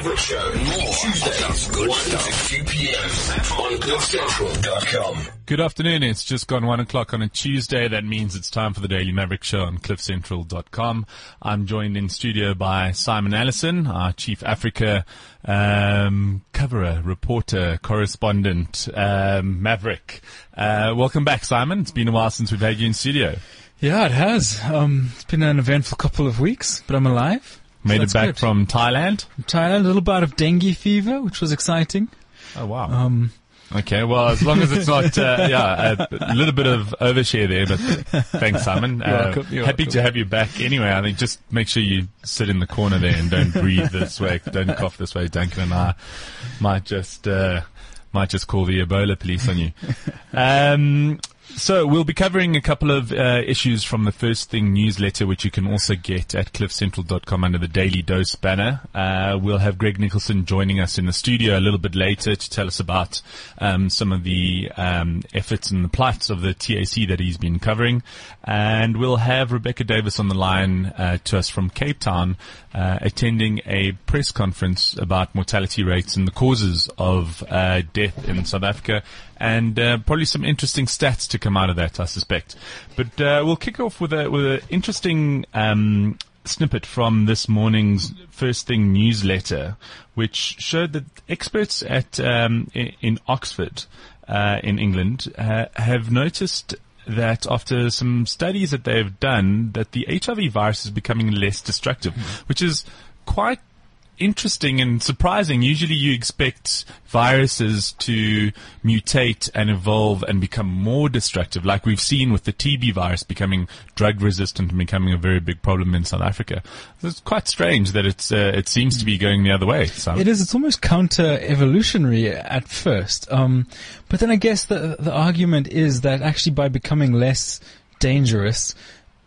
Maverick Show. More Tuesdays, 1 to 2 p.m. on CliffCentral.com. Good afternoon. It's just gone one o'clock on a Tuesday. That means it's time for the Daily Maverick Show on CliffCentral.com. I'm joined in studio by Simon Allison, our Chief Africa um, coverer, reporter, correspondent, um, Maverick. Uh, welcome back, Simon. It's been a while since we've had you in studio. Yeah, it has. Um, it's been an eventful couple of weeks, but I'm alive. Made it back good. from Thailand. Thailand. A little bout of dengue fever, which was exciting. Oh wow. Um, Okay, well, as long as it's not, uh, yeah, a, little bit of overshare there, but thanks, Simon. You're Uh, welcome, happy welcome. to have you back anyway. I think just make sure you sit in the corner there and don't breathe this way, don't cough this way. Duncan and I might just, uh, might just call the Ebola police on you. Um, so we'll be covering a couple of uh, issues from the First Thing newsletter, which you can also get at cliffcentral.com under the Daily Dose banner. Uh, we'll have Greg Nicholson joining us in the studio a little bit later to tell us about um, some of the um, efforts and the plights of the TAC that he's been covering. And we'll have Rebecca Davis on the line uh, to us from Cape Town, uh, attending a press conference about mortality rates and the causes of uh, death in South Africa and uh, probably some interesting stats to come out of that, I suspect. But uh, we'll kick off with a with an interesting um, snippet from this morning's First Thing newsletter, which showed that experts at um, in, in Oxford, uh, in England, uh, have noticed that after some studies that they've done, that the HIV virus is becoming less destructive, which is quite interesting and surprising. Usually you expect viruses to mutate and evolve and become more destructive, like we've seen with the TB virus becoming drug resistant and becoming a very big problem in South Africa. It's quite strange that it's, uh, it seems to be going the other way. It is. It's almost counter-evolutionary at first. Um, but then I guess the the argument is that actually by becoming less dangerous.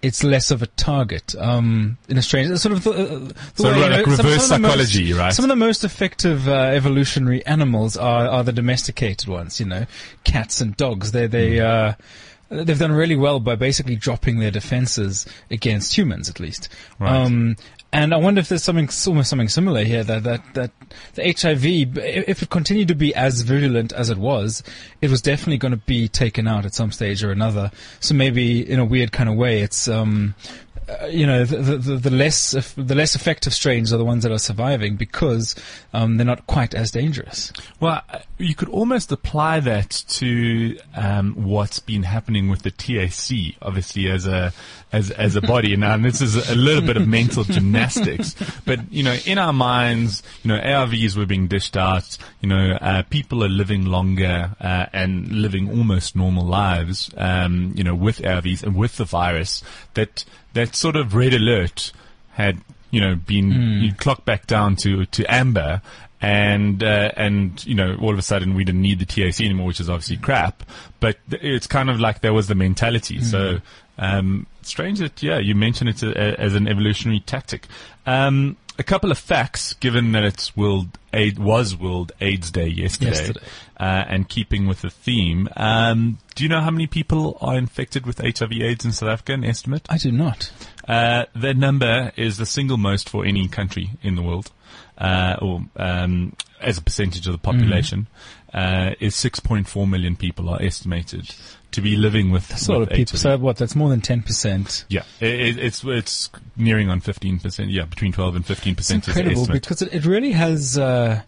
It's less of a target. Um, in a strange, sort of the, uh, the So way, like know, some- reverse some of the most- right? Some of the most effective uh, evolutionary animals are, are the domesticated ones. You know, cats and dogs. They they Hmm. uh, they've done really well by basically dropping their defenses against humans, at least. Right. Um, and I wonder if there's something almost something similar here that that that the HIV, if it continued to be as virulent as it was, it was definitely going to be taken out at some stage or another. So maybe in a weird kind of way, it's um, uh, you know, the, the, the less the less effective strains are the ones that are surviving because um, they're not quite as dangerous. Well, uh, you could almost apply that to um, what's been happening with the TAC, obviously as a as as a body. Now, and this is a little bit of mental gymnastics, but you know, in our minds, you know, ARVs were being dished out. You know, uh, people are living longer uh, and living almost normal lives. Um, you know, with ARVs and with the virus, that that sort of red alert had you know been you clocked back down to to amber and uh, and you know all of a sudden we didn't need the TAC anymore, which is obviously crap. But it's kind of like there was the mentality. So um, strange that yeah, you mentioned it as an evolutionary tactic. Um, a couple of facts, given that it's World AIDS was World AIDS Day yesterday, Yesterday. Uh, and keeping with the theme. Um, do you know how many people are infected with HIV/AIDS in South Africa? An estimate? I do not. Uh, that number is the single most for any country in the world, uh, or um, as a percentage of the population, uh, is 6.4 million people are estimated to be living with, a with of people. HIV. So what? That's more than ten percent. yeah, it, it, it's it's nearing on 15 percent. Yeah, between 12 and 15 It's percent is incredible because it, it really has. Uh,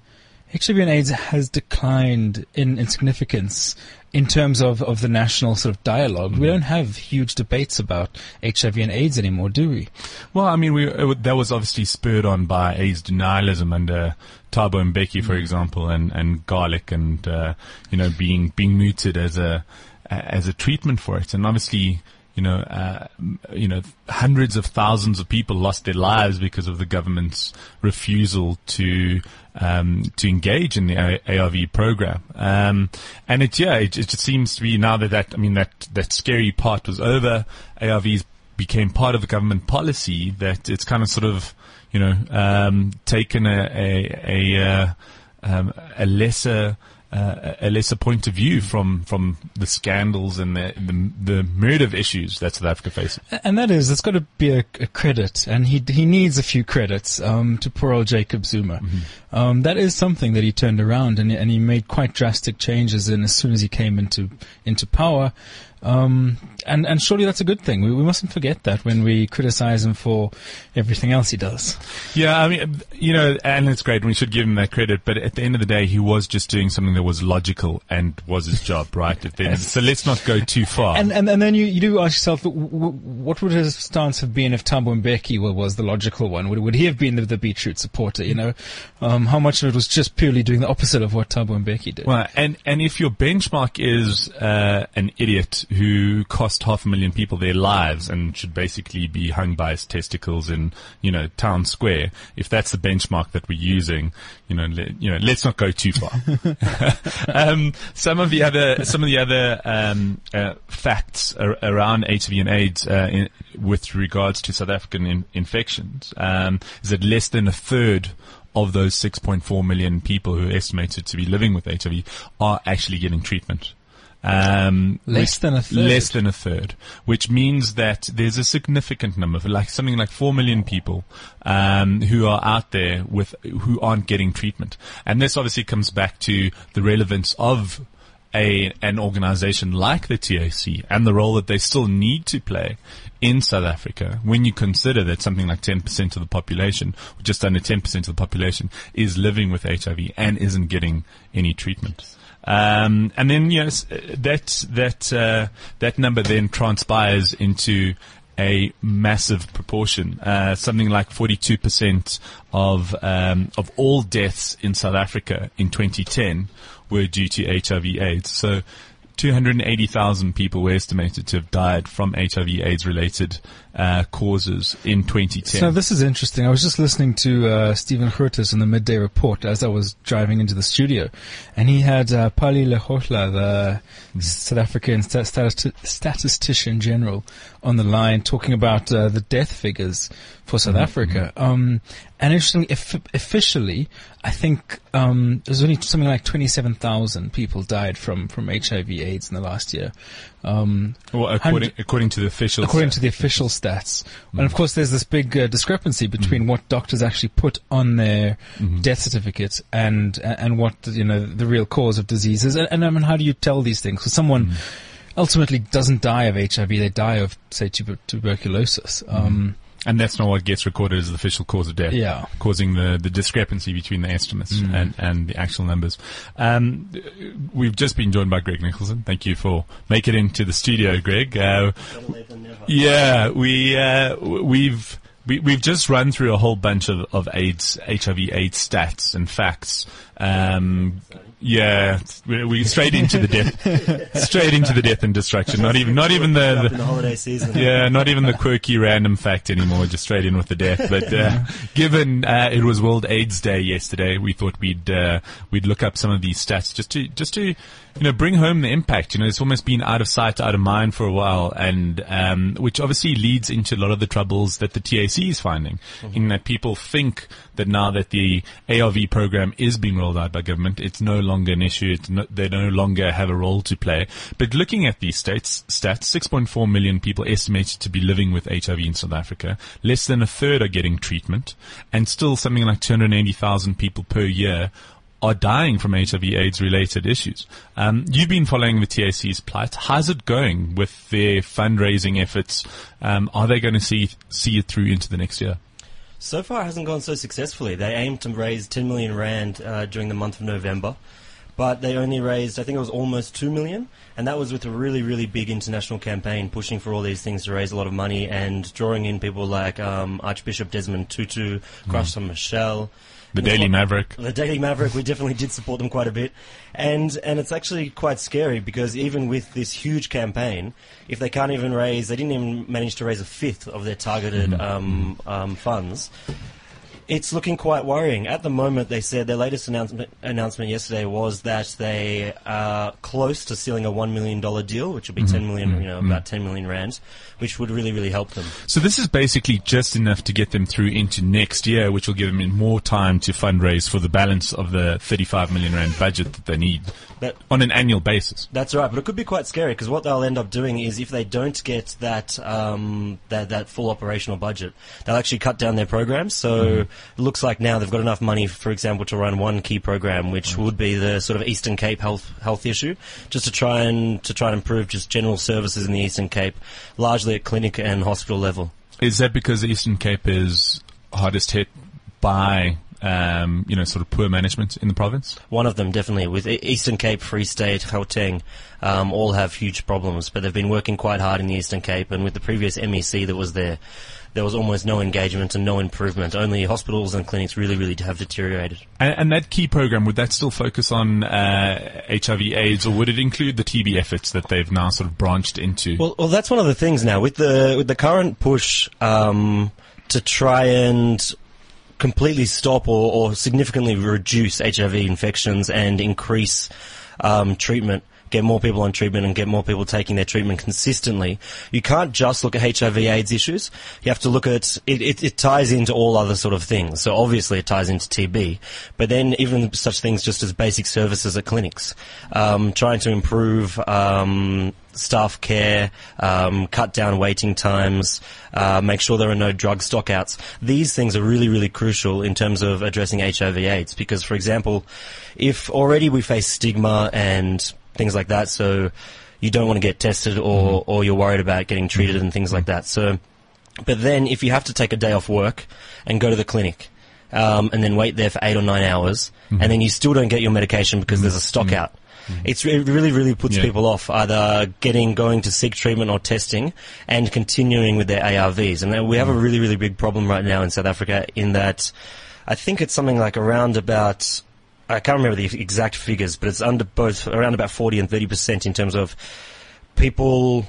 HIV and AIDS has declined in, in significance in terms of, of the national sort of dialog Mm-hmm. We don't have huge debates about HIV and AIDS anymore, do we? Well, I mean, we uh, that was obviously spurred on by AIDS denialism under Thabo Mbeki, for example, and, and garlic, and uh, you know, being being mooted as a as a treatment for it, and obviously. You know, uh, you know, hundreds of thousands of people lost their lives because of the government's refusal to um, to engage in the ARV program. Um, and it, yeah, it, it just seems to be now that that I mean that that scary part was over. ARVs became part of the government policy that it's kind of sort of, you know, um, taken a, a, a, uh, um, a lesser uh, a lesser point of view from from the scandals and the the, the of issues that South Africa faces. And that is, it's got to be a, a credit, and he he needs a few credits um, to poor old Jacob Zuma. Um, that is something that he turned around, and and he made quite drastic changes in as soon as he came into into power. Um, and and surely that's a good thing. We, we mustn't forget that when we criticize him for everything else he does. Yeah, I mean, you know, and it's great. We should give him that credit. But at the end of the day, he was just doing something that was logical and was his job, right? At the end. So let's not go too far. And and, and then you, you do ask yourself, what would his stance have been if Thabo Mbeki was the logical one? Would, would he have been the, the beetroot supporter? You know, um, how much of it was just purely doing the opposite of what Thabo Mbeki did? Well, and and if your benchmark is uh, an idiot who cost half a million people their lives and should basically be hung by his testicles in you know town square, if that's the benchmark that we're using, you know, le- you know, let's not go too far. um, some of the other some of the other um, uh, facts ar- around HIV and AIDS uh, in, with regards to South African in- infections um, is that less than a third of those 6.4 million people who are estimated to be living with HIV are actually getting treatment. Um, Less than a third? Less than a third, which means that there's a significant number, like something like four million people, um, who are out there with who aren't getting treatment, and this obviously comes back to the relevance of a an organization like the TAC and the role that they still need to play in South Africa when you consider that something like 10% of the population, just under 10% of the population, is living with HIV and isn't getting any treatment. Um, and then yes, that that uh, that number then transpires into a massive proportion. Uh, something like 42% of um, of all deaths in South Africa in 2010 were due to HIV/AIDS. So. 280,000 people were estimated to have died from HIV/AIDS related uh, causes in 2010. So this is interesting. I was just listening to uh, Stephen Grootes in the midday report as I was driving into the studio, and he had uh, Pali Lehohla, the South African sta- stati- statistician general, on the line talking about uh, the death figures for South Africa. Um, and interestingly, if, officially, I think um, there's only something like 27,000 people died from, from HIV/AIDS in the last year. Um, well, according, according to the official according to the official stats. And of course, there's this big uh, discrepancy between what doctors actually put on their death certificates and and what you know the real cause of diseases. And, and I mean, how do you tell these things? Because someone ultimately doesn't die of HIV; they die of say tuber- tuberculosis. Um, And that's not what gets recorded as the official cause of death. Yeah. Causing the, the discrepancy between the estimates and, and the actual numbers. Um, we've just been joined by Greg Nicholson. Thank you for making it into the studio, Greg. Uh, yeah, we, uh, we've, we, we've just run through a whole bunch of, of AIDS, HIV AIDS stats and facts. Um, yeah, we, we straight into the death, straight into the death and destruction. Not even, not even the, the the holiday season. yeah, not even the quirky random fact anymore, just straight in with the death. But uh, given uh, it was World AIDS Day yesterday, we thought we'd uh, we'd look up some of these stats just to just to you know bring home the impact. You know, it's almost been out of sight, out of mind for a while, and um, which obviously leads into a lot of the troubles that the TAC is finding, in that people think that now that the ARV program is being rolled out by government, it's no longer an issue. It's no, they no longer have a role to play. But looking at these states, stats, 6.4 million people estimated to be living with HIV in South Africa. Less than a third are getting treatment, and still something like 280,000 people per year are dying from HIV AIDS related issues. Um, you've been following the TAC's plight. How's it going with their fundraising efforts? Um, are they going to see see it through into the next year? So far, it hasn't gone so successfully. They aimed to raise 10 million rand uh, during the month of November, but they only raised, I think it was almost 2 million, and that was with a really, really big international campaign pushing for all these things to raise a lot of money and drawing in people like um, Archbishop Desmond Tutu, Graça Machel. The Daily Maverick. The Daily Maverick, we definitely did support them quite a bit, and and it's actually quite scary because even with this huge campaign, if they can't even raise, they didn't even manage to raise a fifth of their targeted um, um, funds. It's looking quite worrying. At the moment, they said their latest announcement, announcement yesterday was that they are close to sealing a $1 million deal, which would be 10 mm-hmm. million, you know, about mm-hmm. 10 million rand, which would really, really help them. So this is basically just enough to get them through into next year, which will give them more time to fundraise for the balance of the 35 million rand budget that they need That, on an annual basis. That's right, but it could be quite scary because what they'll end up doing is if they don't get that um, that that full operational budget, they'll actually cut down their programs. So mm-hmm. It looks like now they've got enough money, for example, to run one key program, which would be the sort of Eastern Cape health health issue, just to try and to try and improve just general services in the Eastern Cape, largely at clinic and hospital level. Is that because the Eastern Cape is hardest hit by, um, you know, sort of poor management in the province? One of them, definitely, with Eastern Cape, Free State, Gauteng, um, all have huge problems, but they've been working quite hard in the Eastern Cape, and with the previous MEC that was there, there was almost no engagement and no improvement. Only hospitals and clinics really, really have deteriorated. And, and that key program, would that still focus on uh, HIV AIDS or would it include the TB efforts that they've now sort of branched into? Well, well, that's one of the things now with the with the current push um, to try and completely stop or, or significantly reduce HIV infections and increase um, treatment. Get more people on treatment and get more people taking their treatment consistently. You can't just look at HIV/AIDS issues. You have to look at it, it. It ties into all other sort of things. So obviously it ties into TB, but then even such things just as basic services at clinics, um, trying to improve um, staff care, um, cut down waiting times, uh, make sure there are no drug stockouts. These things are really, really crucial in terms of addressing HIV/AIDS. Because, for example, if already we face stigma and things like that, so you don't want to get tested or, mm-hmm. or you're worried about getting treated and things like mm-hmm. that. So, but then if you have to take a day off work and go to the clinic, um, and then wait there for eight or nine hours, mm-hmm. and then you still don't get your medication because there's a stock out. It's, it really, really puts Yeah. people off either getting, going to seek treatment or testing and continuing with their ARVs. And then we have a really, really big problem right now in South Africa in that I think it's something like around about, I can't remember the exact figures, but it's under both, around about 40 and 30% in terms of people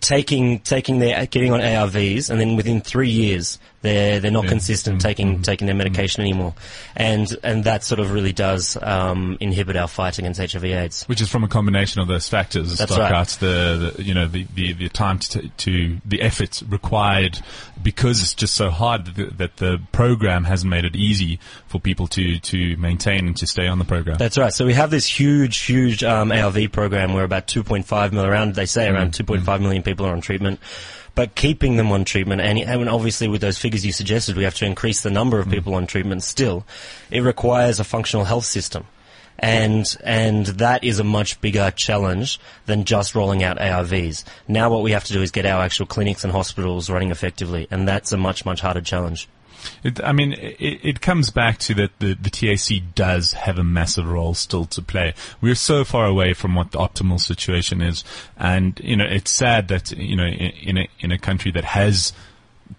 taking taking their getting on ARVs, and then within three years they're they're not Yeah. consistent Mm, taking mm, taking their medication anymore, and and that sort of really does um, inhibit our fight against HIV/AIDS. Which is from a combination of those factors, That's stockouts, the, the you know the, the, the time to, to the efforts required, because it's just so hard that the, that the program hasn't made it easy for people to to maintain and to stay on the program. That's right. So we have this huge, huge um, ARV program where about 2.5 million, around they say around 2.5 million people are on treatment. But keeping them on treatment, and, and obviously with those figures you suggested, we have to increase the number of mm. people on treatment still. It requires a functional health system. And, and that is a much bigger challenge than just rolling out ARVs. Now what we have to do is get our actual clinics and hospitals running effectively, and that's a much, much harder challenge. It, I mean, it, it comes back to that the, the TAC does have a massive role still to play. We're so far away from what the optimal situation is, and you know, it's sad that you know, in, in a in a country that has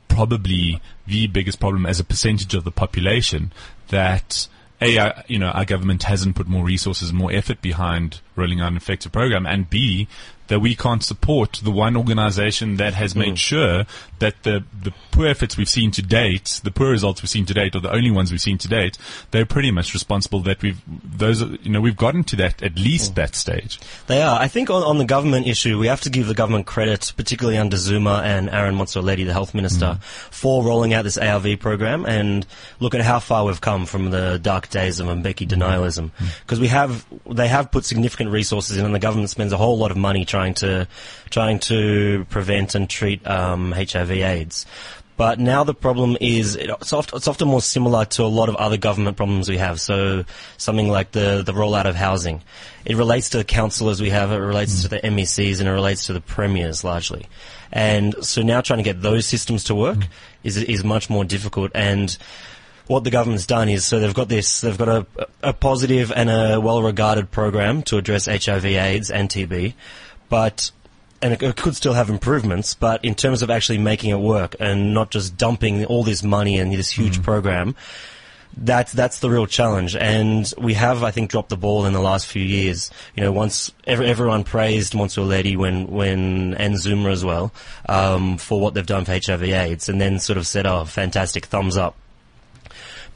probably the biggest problem as a percentage of the population that. A, uh, you know, our government hasn't put more resources, more effort behind rolling out an effective program, and B, that we can't support the one organization that has made mm. sure that the, the poor efforts we've seen to date, the poor results we've seen to date, or the only ones we've seen to date, they're pretty much responsible that we've, those, you know, we've gotten to that, at least mm. that stage. They are. I think on, on the government issue, we have to give the government credit, particularly under Zuma and Aaron Motsoaledi, the health minister, mm. for rolling out this ARV program and look at how far we've come from the dark days of Mbeki denialism. Because we have, they have put significant resources in and the government spends a whole lot of money trying to, trying to prevent and treat um, HIV AIDS. But now the problem is it's, oft, it's often more similar to a lot of other government problems we have. So something like the the rollout of housing, it relates to the councillors we have, it relates to the MECs, and it relates to the premiers largely. And so now trying to get those systems to work is is much more difficult. And what the government's done is so they've got this, they've got a, a positive and a well-regarded program to address HIV/AIDS and TB, but and it, could still have improvements, but in terms of actually making it work and not just dumping all this money and this huge program, that's that's the real challenge. And we have, I think, dropped the ball in the last few years. You know, once every, everyone praised Motsoaledi when when and Zuma as well um, for what they've done for HIV/AIDS, and then sort of said, "Oh, fantastic, thumbs up."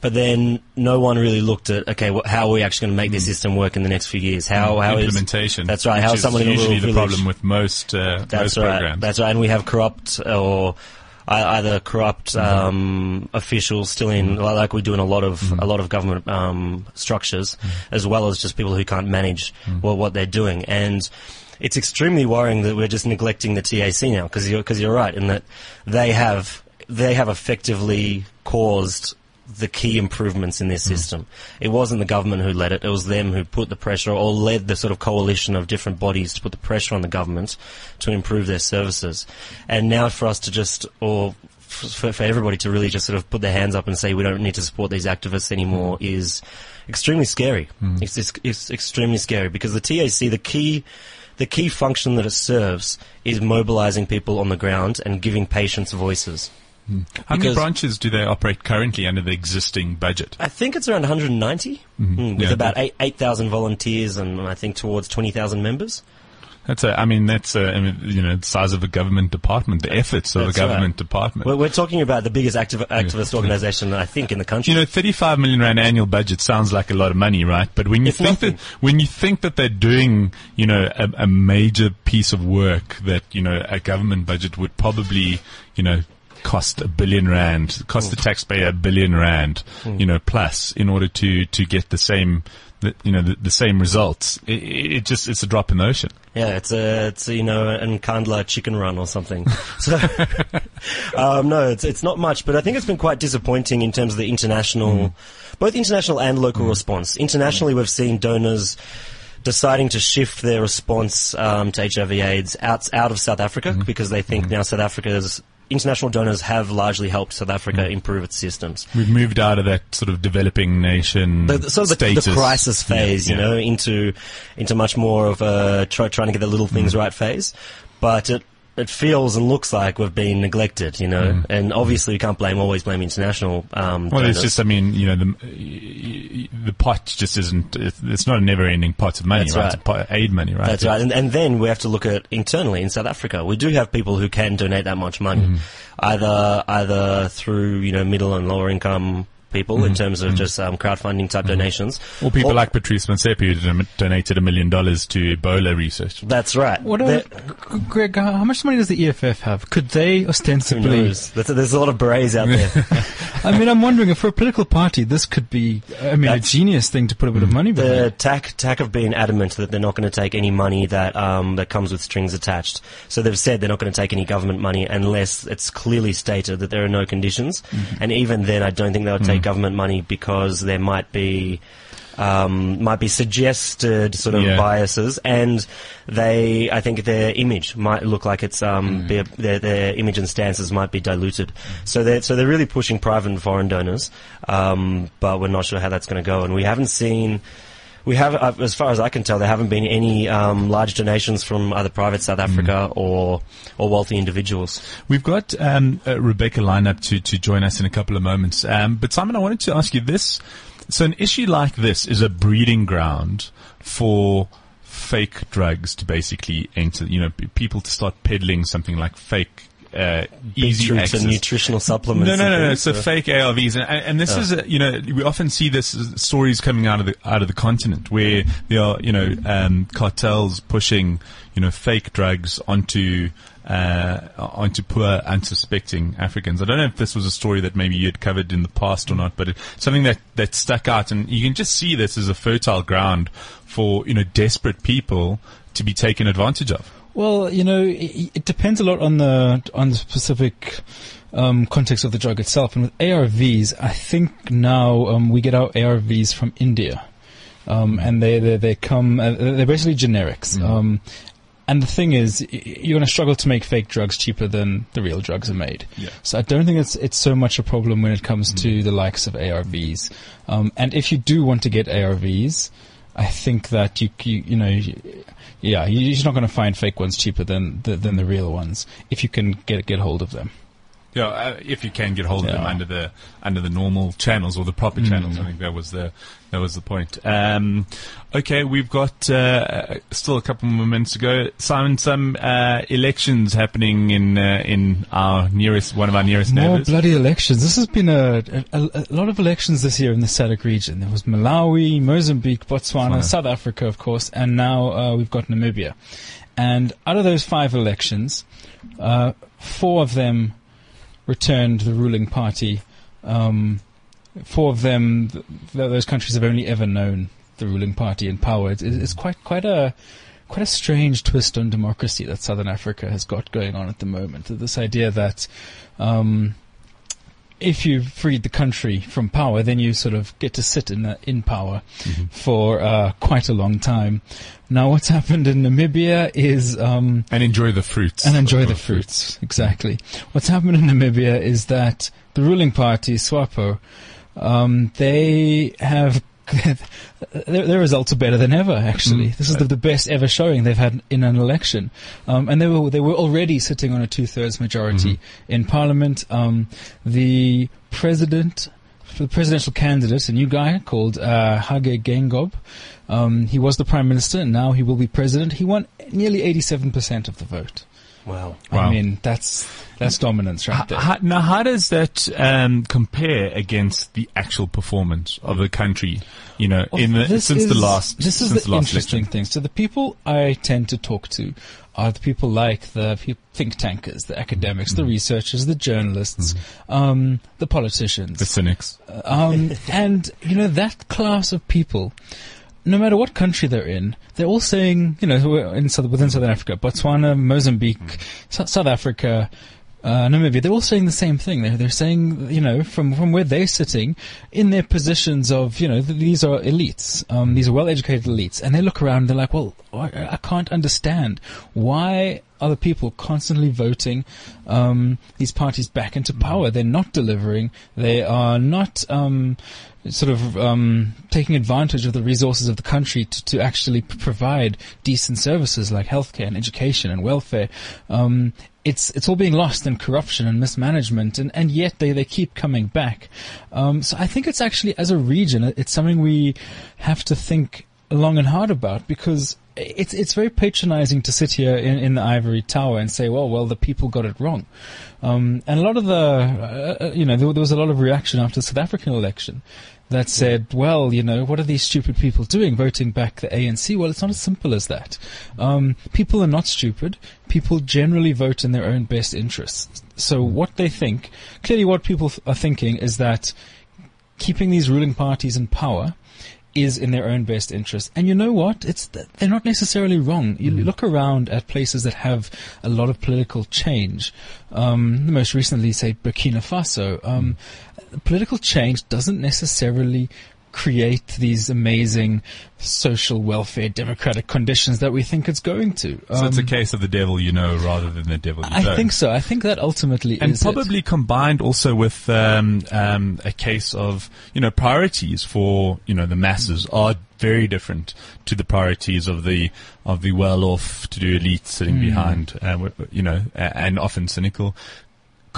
But then no one really looked at okay, wh- how are we actually going to make this system work in the next few years? How how is- implementation. That's right. How is someone in a usually rural the village- problem with most uh, That's most right. programs. That's right. And we have corrupt or either corrupt Mm-hmm. um, officials still in, like we do in a lot of Mm-hmm. a lot of government um, structures, as well as just people who can't manage Mm. well, what they're doing. And it's extremely worrying that we're just neglecting the TAC now, because you're, 'cause you're right in that they have they have effectively caused the key improvements in this Mm. system. It wasn't the government who led it, it was them who put the pressure or led the sort of coalition of different bodies to put the pressure on the government to improve their services. And now for us to just, or for, for everybody to really just sort of put their hands up and say we don't need to support these activists anymore is extremely scary. It's, it's, it's extremely scary because the TAC, the key, the key function that it serves is mobilizing people on the ground and giving patients voices. How many branches do they operate currently under the existing budget? I think it's around 190, mm, with Mm-hmm. Yeah, about that- eight 8,000 volunteers and I think towards 20,000 members. That's a, I mean, that's a, I mean, you know, the size of a government department, the efforts of a government right. department. We're, we're talking about the biggest activ- activist organization, I think, in the country. you know, 35 million rand annual budget sounds like a lot of money, right? But when you It's think nothing. that, when you think that they're doing, you know, a, a major piece of work that, you know, a government budget would probably, you know, cost a billion rand, cost the taxpayer a billion rand, hmm. you know, plus in order to, to get the same, the, you know, the, the same results. It, it just, it's a drop in the ocean. Yeah, it's a, it's a, you know, an Nkandla chicken run or something. so, um, no, it's it's not much, but I think it's been quite disappointing in terms of the international, hmm. both international and local hmm. response. Internationally, we've seen donors deciding to shift their response um, to HIV/AIDS out out of South Africa because they think now South Africa's international donors have largely helped South Africa improve its systems. We've moved out of that sort of developing nation the, the- sort of the, the crisis phase, Yeah, you know, into into much more of a try, trying to get the little things Mm. right phase. But it it feels and looks like we've been neglected, you know, and obviously we can't blame always blame international. Um, Mm. Well, it's just, I mean, you know, the the pot just isn't. It's not a never-ending pot of money, That's right? right. It's a pot, aid money, right? That's right. And, and then we have to look at internally in South Africa. We do have people who can donate that much money, Mm-hmm. either either through you know middle and lower income people Mm-hmm. in terms of just um, crowdfunding type donations. Or people Or- like Patrice Motsepe who donated a million dollars to Ebola research. That's right. What They're- Greg, how how much money does the EFF have? Could they who ostensibly? knows? There's, there's a lot of berets out there. I mean, I'm wondering if for a political party, this could be, I mean, a genius thing to put a bit of money back. The behind. TAC, TAC have been adamant that they're not going to take any money that um, that comes with strings attached. So they've said they're not going to take any government money unless it's clearly stated that there are no conditions. And even then, I don't think they'll take government money because there might be um, might be suggested sort of Yeah. biases, and they, I think their image might look like it's um, be a, their, their image and stances might be diluted. So they're so they're really pushing private and foreign donors, um, but we're not sure how that's going to go, and we haven't seen. We have, uh, as far as I can tell, there haven't been any um, large donations from either private South Africa or or wealthy individuals. We've got um, uh, Rebecca lined up to, to join us in a couple of moments. Um, but Simon, I wanted to ask you this. So an issue like this is a breeding ground for fake drugs to basically enter, you know, people to start peddling something like fake uh, easy Beetroot access. and nutritional supplements. No, no, no, no. things, So so- fake ARVs, and, and this is, uh, you know, we often see this stories coming out of the out of the continent where there are, you know, um, cartels pushing, you know, fake drugs onto uh, onto poor, unsuspecting Africans. I don't know if this was a story that maybe you had covered in the past or not, but it's something that that stuck out, and you can just see this as a fertile ground for you know desperate people to be taken advantage of. Well, you know, it, it depends a lot on the on the specific um, context of the drug itself. And with ARVs, I think now um, we get our ARVs from India, um, and they they, they come uh, they're basically generics. Um, and the thing is, you're going to struggle to make fake drugs cheaper than the real drugs are made. Yeah. So I don't think it's it's so much a problem when it comes to the likes of ARVs. Um, and if you do want to get ARVs, I think that you you, you know. you- yeah, you- you're not going to find fake ones cheaper than the, than the real ones if you can get get hold of them. Yeah, uh, if you can get hold of them under the under the normal channels or the proper channels, I think that was the that was the point. Um, okay, we've got uh, still a couple more minutes to go. Simon, some uh, elections happening in uh, in our nearest one of our nearest More neighbors. bloody elections. This has been a, a, a lot of elections this year in the SADC region. There was Malawi, Mozambique, Botswana, Botswana. South Africa, of course, and now uh, we've got Namibia. And out of those five elections, uh, four of them returned the ruling party. Um, four of them, th- th- those countries have only ever known the ruling party in power. It's, it's quite quite a quite a strange twist on democracy that Southern Africa has got going on at the moment. This idea that um, if you've freed the country from power, then you sort of get to sit in the, in power for uh, quite a long time. Now, what's happened in Namibia is um, and enjoy the fruits. and enjoy the fruits. Exactly. What's happened in Namibia is that the ruling party, SWAPO, um, they have their, their results are better than ever. Actually, Mm. this is the, the best ever showing they've had in an election, um, and they were they were already sitting on a two thirds majority in parliament. Um, the president. The presidential candidate, a new guy called uh, Hage Geingob, um, he was the prime minister, and now he will be president. He won nearly 87% of the vote. Wow. Wow. I mean, that's that's dominance right there. how- now, how does that um, compare against the actual performance of the country? You know, in the, This since the last This is since the last interesting election. thing. So the people I tend to talk to are the people like the think tankers, the academics, Mm-hmm. the researchers, the journalists, um, the politicians, The cynics. um, and you know that class of people. No matter what country they're in, they're all saying, you know, in South, within Southern Africa, Botswana, Mozambique, Sou- South Africa, uh, Namibia, they're all saying the same thing. They're, they're saying, you know, from, from where they're sitting in their positions of, you know, th- these are elites. Um, these are well-educated elites. And they look around and they're like, well, I, I can't understand why are the people constantly voting um, these parties back into power? They're not delivering. They are not um, sort of um, taking advantage of the resources of the country to, to actually p- provide decent services like healthcare and education and welfare. Um, it's it's all being lost in corruption and mismanagement, and, and yet they, they keep coming back. Um, so I think it's actually as a region, it's something we have to think long and hard about because it's it's very patronizing to sit here in, in the ivory tower and say, well, well, the people got it wrong. Um, and a lot of the, uh, uh, you know, there, there was a lot of reaction after the South African election that said, well, you know, what are these stupid people doing voting back the ANC? Well, it's not as simple as that. Um, people are not stupid. People generally vote in their own best interests. So what they think, clearly what people are thinking is that keeping these ruling parties in power is in their own best interest. And you know what? It's th- they're not necessarily wrong. You look around at places that have a lot of political change. Um, most recently, say Burkina Faso. Um, Political change doesn't necessarily create these amazing social welfare democratic conditions that we think it's going to. So it's a Um, case of the devil you know rather than the devil you I don't. I think so. I think that ultimately and is it. probably combined also with um, um, a case of you know priorities for you know the masses are very different to the priorities of the of the well-off to-do elite sitting Hmm. behind, uh, you know, and often cynical.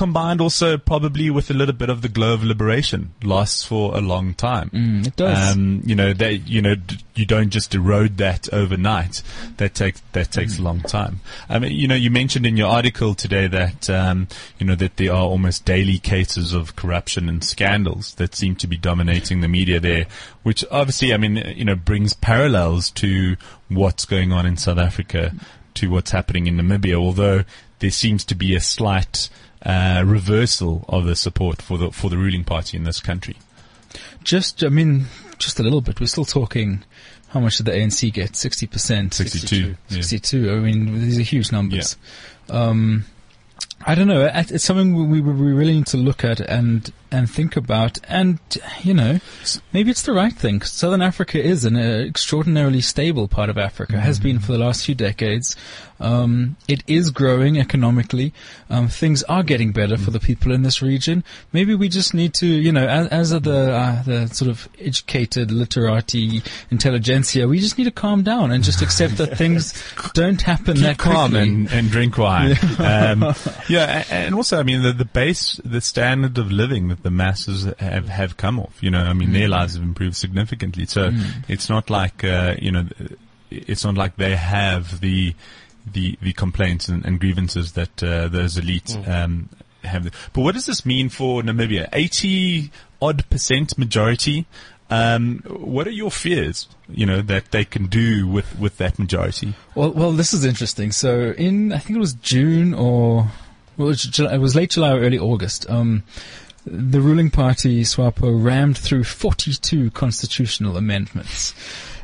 Combined also probably with a little bit of the glow of liberation lasts for a long time. Mm, it does. Um, you know that you know d- you don't just erode that overnight. That takes that takes a long time. I mean, you know, you mentioned in your article today that um, you know that there are almost daily cases of corruption and scandals that seem to be dominating the media there, which obviously, I mean, you know, brings parallels to what's going on in South Africa to what's happening in Namibia. Although there seems to be a slight uh, reversal of the support for the for the ruling party in this country. Just, I mean, just a little bit. We're still talking. How much did the ANC get? Sixty percent. 62, yeah. Sixty-two. I mean, these are huge numbers. Um, I don't know. It's something we, we really need to look at and and think about. And you know, maybe it's the right thing. Southern Africa is an uh, extraordinarily stable part of Africa. Has been for the last few decades. Um, it is growing economically. Um, things are getting better for the people in this region. Maybe we just need to, you know, as, as are the uh, the sort of educated literati intelligentsia, we just need to calm down and just accept that things don't happen Keep that calm quickly. and, and drink wine. um, yeah, and also, I mean, the, the base, the standard of living that the masses have, have come off, you know, I mean, their lives have improved significantly. So it's not like, uh, you know, it's not like they have the, the, the complaints and, and grievances that, uh, those elites, um, have. But what does this mean for Namibia? 80 odd percent majority. Um, what are your fears, you know, that they can do with, with that majority? Well, well, this is interesting. So in, I think it was June or, well, it was, July, it was late July or early August. Um, the ruling party SWAPO rammed through 42 constitutional amendments.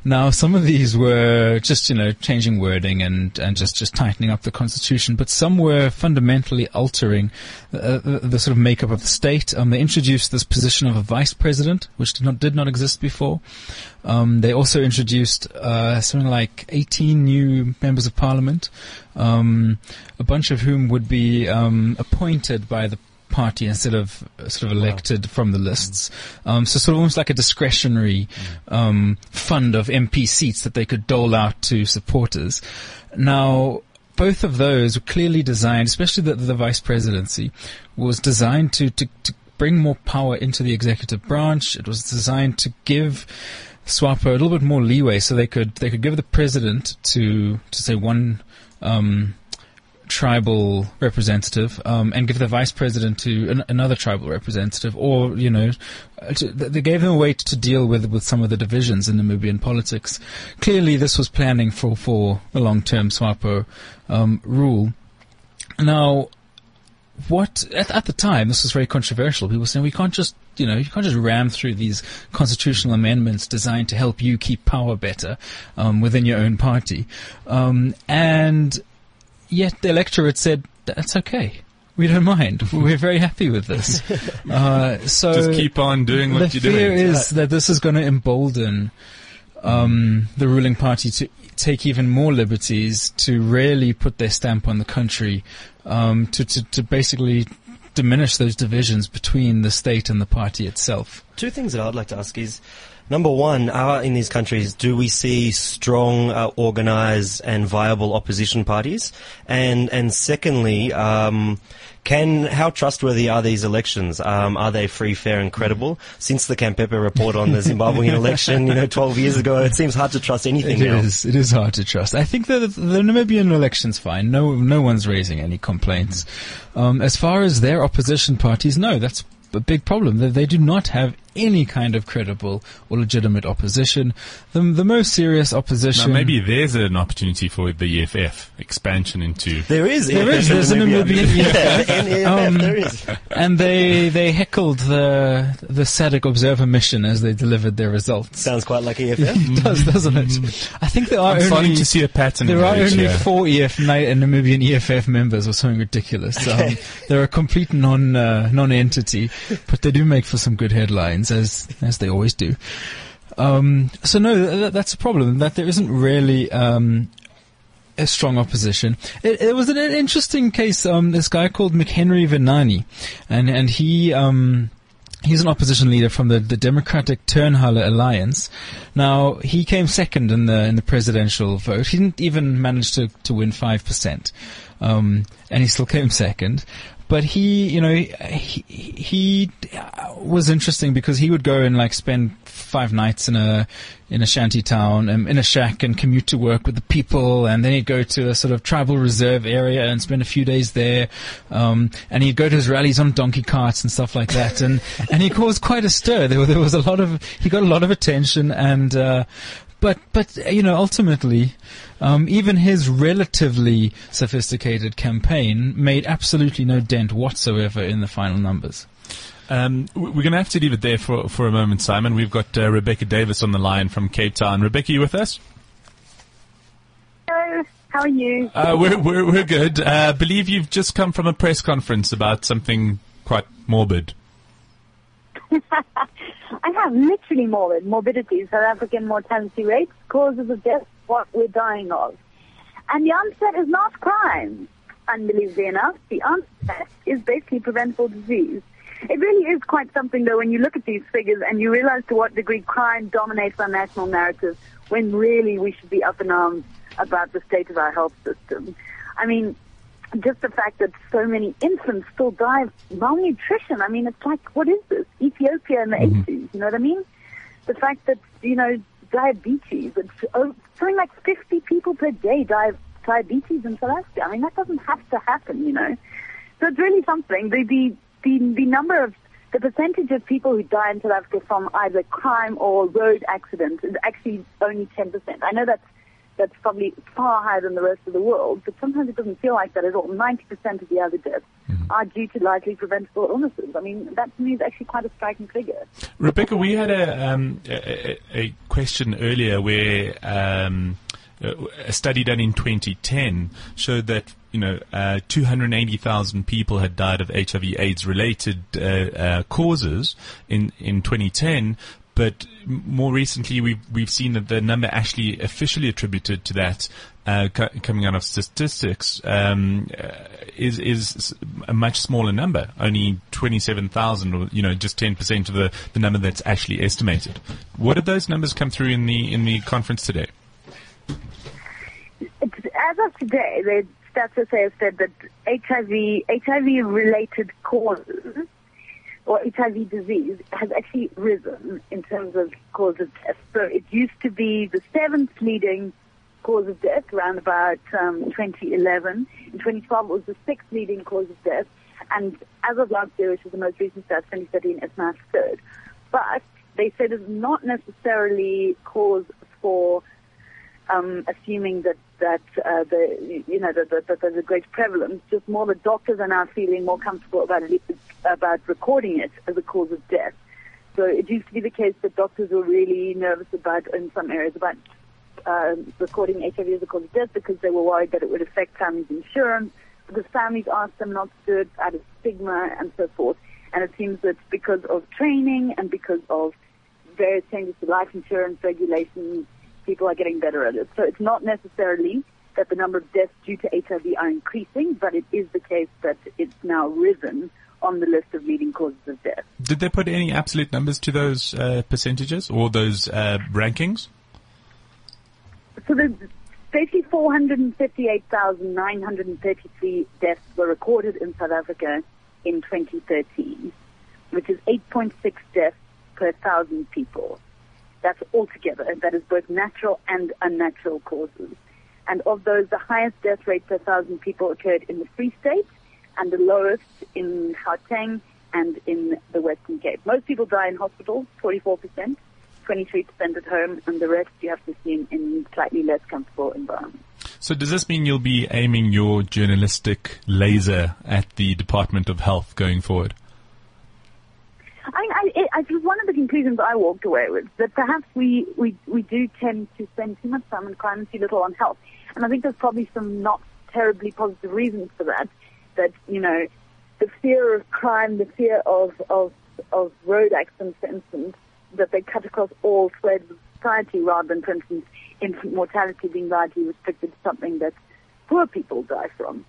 Now, some of these were just, you know, changing wording and, and just, just tightening up the constitution, but some were fundamentally altering uh, the, the sort of makeup of the state. Um, they introduced this position of a vice president, which did not, did not exist before. Um, they also introduced uh, something like 18 new members of parliament, um, a bunch of whom would be um, appointed by the party instead of uh, sort of elected from the lists. Um, so sort of almost like a discretionary um, fund of MP seats that they could dole out to supporters. Now, both of those were clearly designed, especially the, the vice presidency, was designed to, to, to bring more power into the executive branch. It was designed to give SWAPO a little bit more leeway so they could they could give the president to to say one um, tribal representative um, and give the vice president to an, another tribal representative, or you know, to, they gave them a way to deal with with some of the divisions in Namibian politics. Clearly, this was planning for for the long term SWAPO um, rule. Now, what at, at the time this was very controversial. People were saying we can't just you know you can't just ram through these constitutional amendments designed to help you keep power better um, within your own party, um, and yet the electorate said that's okay. We don't mind. We're very happy with this. Uh, so Just keep on doing what you're doing. The fear doing. is that this is going to embolden um, the ruling party to take even more liberties, to really put their stamp on the country, um, to, to, to basically diminish those divisions between the state and the party itself. Two things that I'd like to ask is number one, are in these countries, do we see strong, uh, organized, and viable opposition parties? And and secondly, um, can how trustworthy are these elections? Um, are they free, fair, and credible? Since the Khampepe report on the Zimbabwean election, you know, 12 years ago, it seems hard to trust anything It now. is. It is hard to trust. I think that the Namibian election's fine. No, no one's raising any complaints. Um, as far as their opposition parties, no, that's a big problem. They, they do not have any kind of credible or legitimate opposition. The, the most serious Now, opposition. maybe there's an opportunity for the EFF expansion into. There is. There is. There's a Namibian Yeah, NEFF, Um, there is. and they they heckled the the SADC Observer mission as they delivered their results. Sounds quite like EFF. it does, doesn't it? I think there are I'm only starting to see a pattern. There are only here. four EF Ni- Namibian EFF members or something ridiculous. Um, they're a complete non uh, non-entity, but they do make for some good headlines as as they always do. Um, so no, th- that's a problem that there isn't really um, a strong opposition. It, it was an interesting case. Um, this guy called McHenry Venaani, and and he. Um, He's an opposition leader from the, the Democratic Turnhalle Alliance. Now he came second in the in the presidential vote. He didn't even manage to, to win five percent, um, and he still came second. But he, you know, he, he was interesting because he would go and like spend five nights in a in a shanty town, um, in a shack, and commute to work with the people, and then he'd go to a sort of tribal reserve area and spend a few days there, um, and he'd go to his rallies on donkey carts and stuff like that, and and he caused quite a stir. There, there was a lot of he got a lot of attention, and uh, but but you know ultimately. Um, even his relatively sophisticated campaign made absolutely no dent whatsoever in the final numbers. Um, we're going to have to leave it there for, for a moment, Simon. We've got uh, Rebecca Davis on the line from Cape Town. Rebecca, you with us? Hello, how are you? Uh, we're, we're, we're good. Uh, believe you've just come from a press conference about something quite morbid. I have literally morbid morbidity, South African mortality rates, causes of death, what we're dying of. And the answer is not crime. Unbelievably enough, the answer is basically preventable disease. It really is quite something, though, when you look at these figures and you realize to what degree crime dominates our national narrative, when really we should be up in arms about the state of our health system. I mean, just the fact that so many infants still die of malnutrition. I mean, it's like, what is this? Ethiopia in the mm-hmm. 80s, you know what I mean? The fact that, you know, diabetes, it's oh, something like 50 people per day die of diabetes in South Africa. I mean, that doesn't have to happen, you know? So it's really something. The, the, the, the number of, the percentage of people who die in South Africa from either crime or road accidents is actually only 10%. I know that's that's probably far higher than the rest of the world, but sometimes it doesn't feel like that at all. 90% of the other deaths are due to likely preventable illnesses. I mean, that to me is actually quite a striking figure. Rebecca, we had a, um, a, a- question earlier where um, a study done in 2010 showed that you know uh, 280,000 people had died of HIV/AIDS related uh, uh, causes in in 2010. But more recently, we've we've seen that the number actually officially attributed to that uh, co- coming out of statistics um, uh, is is a much smaller number, only twenty seven thousand, or you know, just ten percent of the, the number that's actually estimated. What did those numbers come through in the in the conference today? As of today, the stats have said that HIV, HIV-related causes or HIV disease has actually risen in terms of cause of death. So it used to be the seventh leading cause of death around about um, 2011. In 2012, it was the sixth leading cause of death. And as of last year, which is the most recent stats, 2013, it's now third. But they said it's not necessarily cause for um, assuming that that uh, the you know that, that, that there's a great prevalence. Just more the doctors are now feeling more comfortable about about recording it as a cause of death. So it used to be the case that doctors were really nervous about in some areas about uh, recording HIV as a cause of death because they were worried that it would affect families' insurance. Because families asked them not to do it out of stigma and so forth. And it seems that because of training and because of various changes to life insurance regulations, people are getting better at it. So it's not necessarily that the number of deaths due to HIV are increasing, but it is the case that it's now risen on the list of leading causes of death. Did they put any absolute numbers to those uh, percentages or those uh, rankings? So there's basically 458,933 deaths were recorded in South Africa in 2013, which is 8.6 deaths per thousand people. That's altogether. That is both natural and unnatural causes. And of those, the highest death rate per thousand people occurred in the Free State and the lowest in Gauteng and in the Western Cape. Most people die in hospital, 44%, 23% at home, and the rest you have to see in, in slightly less comfortable environments. So does this mean you'll be aiming your journalistic laser at the Department of Health going forward? I, I, I was one of the conclusions I walked away with that perhaps we, we, we do tend to spend too much time on crime and too little on health. And I think there's probably some not terribly positive reasons for that. That, you know, the fear of crime, the fear of, of, of road accidents, for instance, that they cut across all threads of society rather than, for instance, infant mortality being largely restricted to something that poor people die from.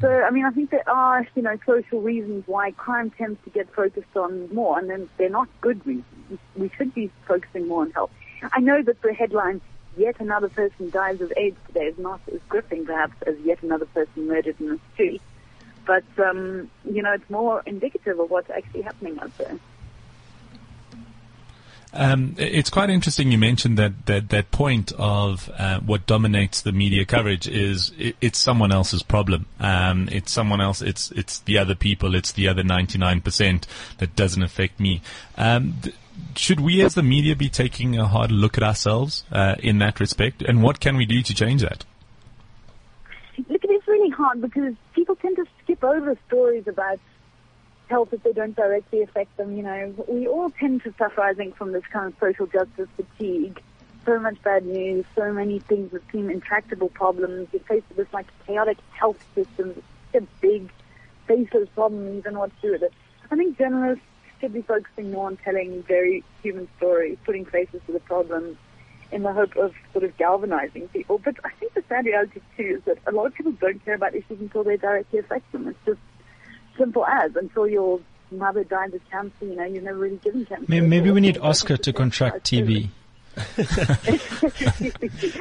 So, I mean, I think there are, you know, social reasons why crime tends to get focused on more, and then they're not good reasons. We should be focusing more on health. I know that the headline, yet another person dies of AIDS today, is not as gripping, perhaps, as yet another person murdered in the street. But, um, you know, it's more indicative of what's actually happening out there. Um, it's quite interesting you mentioned that, that, that point of uh, what dominates the media coverage is it, it's someone else's problem. Um, it's someone else, it's, it's the other people, it's the other 99% that doesn't affect me. Um, th- should we as the media be taking a hard look at ourselves uh, in that respect? And what can we do to change that? Look, it is really hard because people tend to skip over stories about health if they don't directly affect them. You know, we all tend to suffer, I think, from this kind of social justice fatigue. So much bad news, so many things that seem intractable problems. You're faced with this like chaotic health system, it's a big, faceless problem. You don't know what to do with it. I think journalists should be focusing more on telling very human stories, putting faces to the problems, in the hope of sort of galvanizing people. But I think the sad reality too is that a lot of people don't care about issues until they directly affect them. It's just simple as until your mother dies of cancer, you know, you're never really given cancer. Maybe, maybe we need Oscar to contract TB.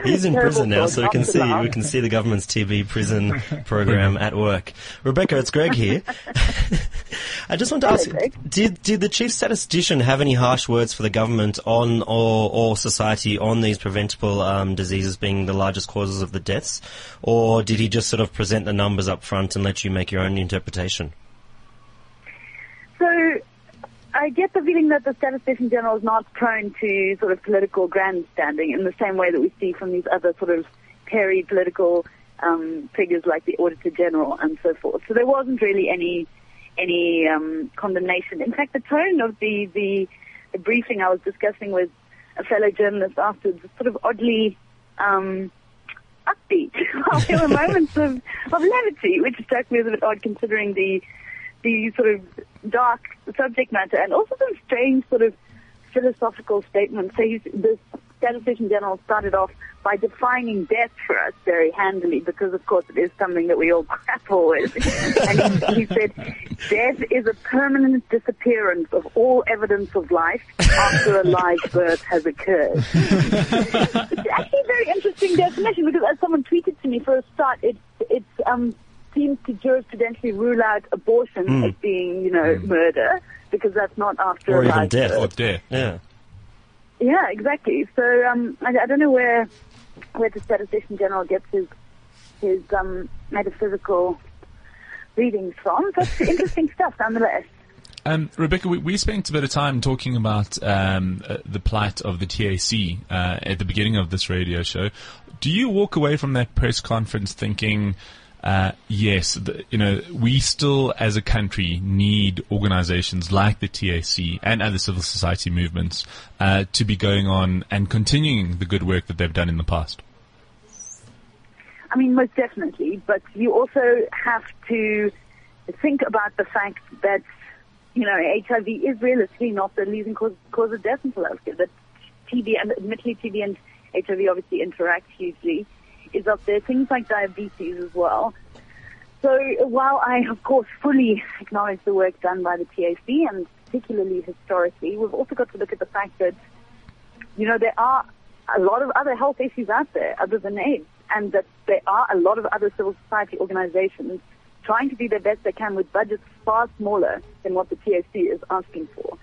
He's in prison now, so we can see we can see the government's TB prison program at work. Rebecca, it's Greg here. I just want to ask: Greg. Did did the chief statistician have any harsh words for the government on or or society on these preventable um, diseases being the largest causes of the deaths, or did he just sort of present the numbers up front and let you make your own interpretation? So I get the feeling that the Statistician General is not prone to sort of political grandstanding in the same way that we see from these other sort of hairy political um, figures like the Auditor General and so forth. So there wasn't really any any um, condemnation. In fact, the tone of the, the the briefing I was discussing with a fellow journalist afterwards was sort of oddly um, upbeat. there were moments of, of levity, which struck me as a bit odd considering the the sort of dark subject matter and also some strange sort of philosophical statements. So he's, the statistician general started off by defining death for us very handily because of course it is something that we all grapple with. and he, he said, death is a permanent disappearance of all evidence of life after a live birth has occurred. it's actually a very interesting definition because as someone tweeted to me for a start, it, it's, um, seems to jurisprudentially rule out abortion as being, you know, murder because that's not after Or a even death. birth. Or death. Yeah. Yeah, exactly. So um, I, I don't know where where the statistician general gets his his um, metaphysical readings from, but interesting stuff nonetheless. Um, Rebecca, we, we spent a bit of time talking about um, uh, the plight of the TAC uh, at the beginning of this radio show. Do you walk away from that press conference thinking, uh, yes, the, you know, we still as a country need organizations like the TAC and other civil society movements uh, to be going on and continuing the good work that they've done in the past? I mean, most definitely, but you also have to think about the fact that, you know, HIV is realistically not the leading cause, cause of death in South Africa. That TB, and admittedly TB and HIV obviously interact hugely, is up there. Things like diabetes as well. So while I, of course, fully acknowledge the work done by the TAC and particularly historically, we've also got to look at the fact that, you know, there are a lot of other health issues out there other than AIDS, and that there are a lot of other civil society organizations trying to do their best they can with budgets far smaller than what the TAC is asking for.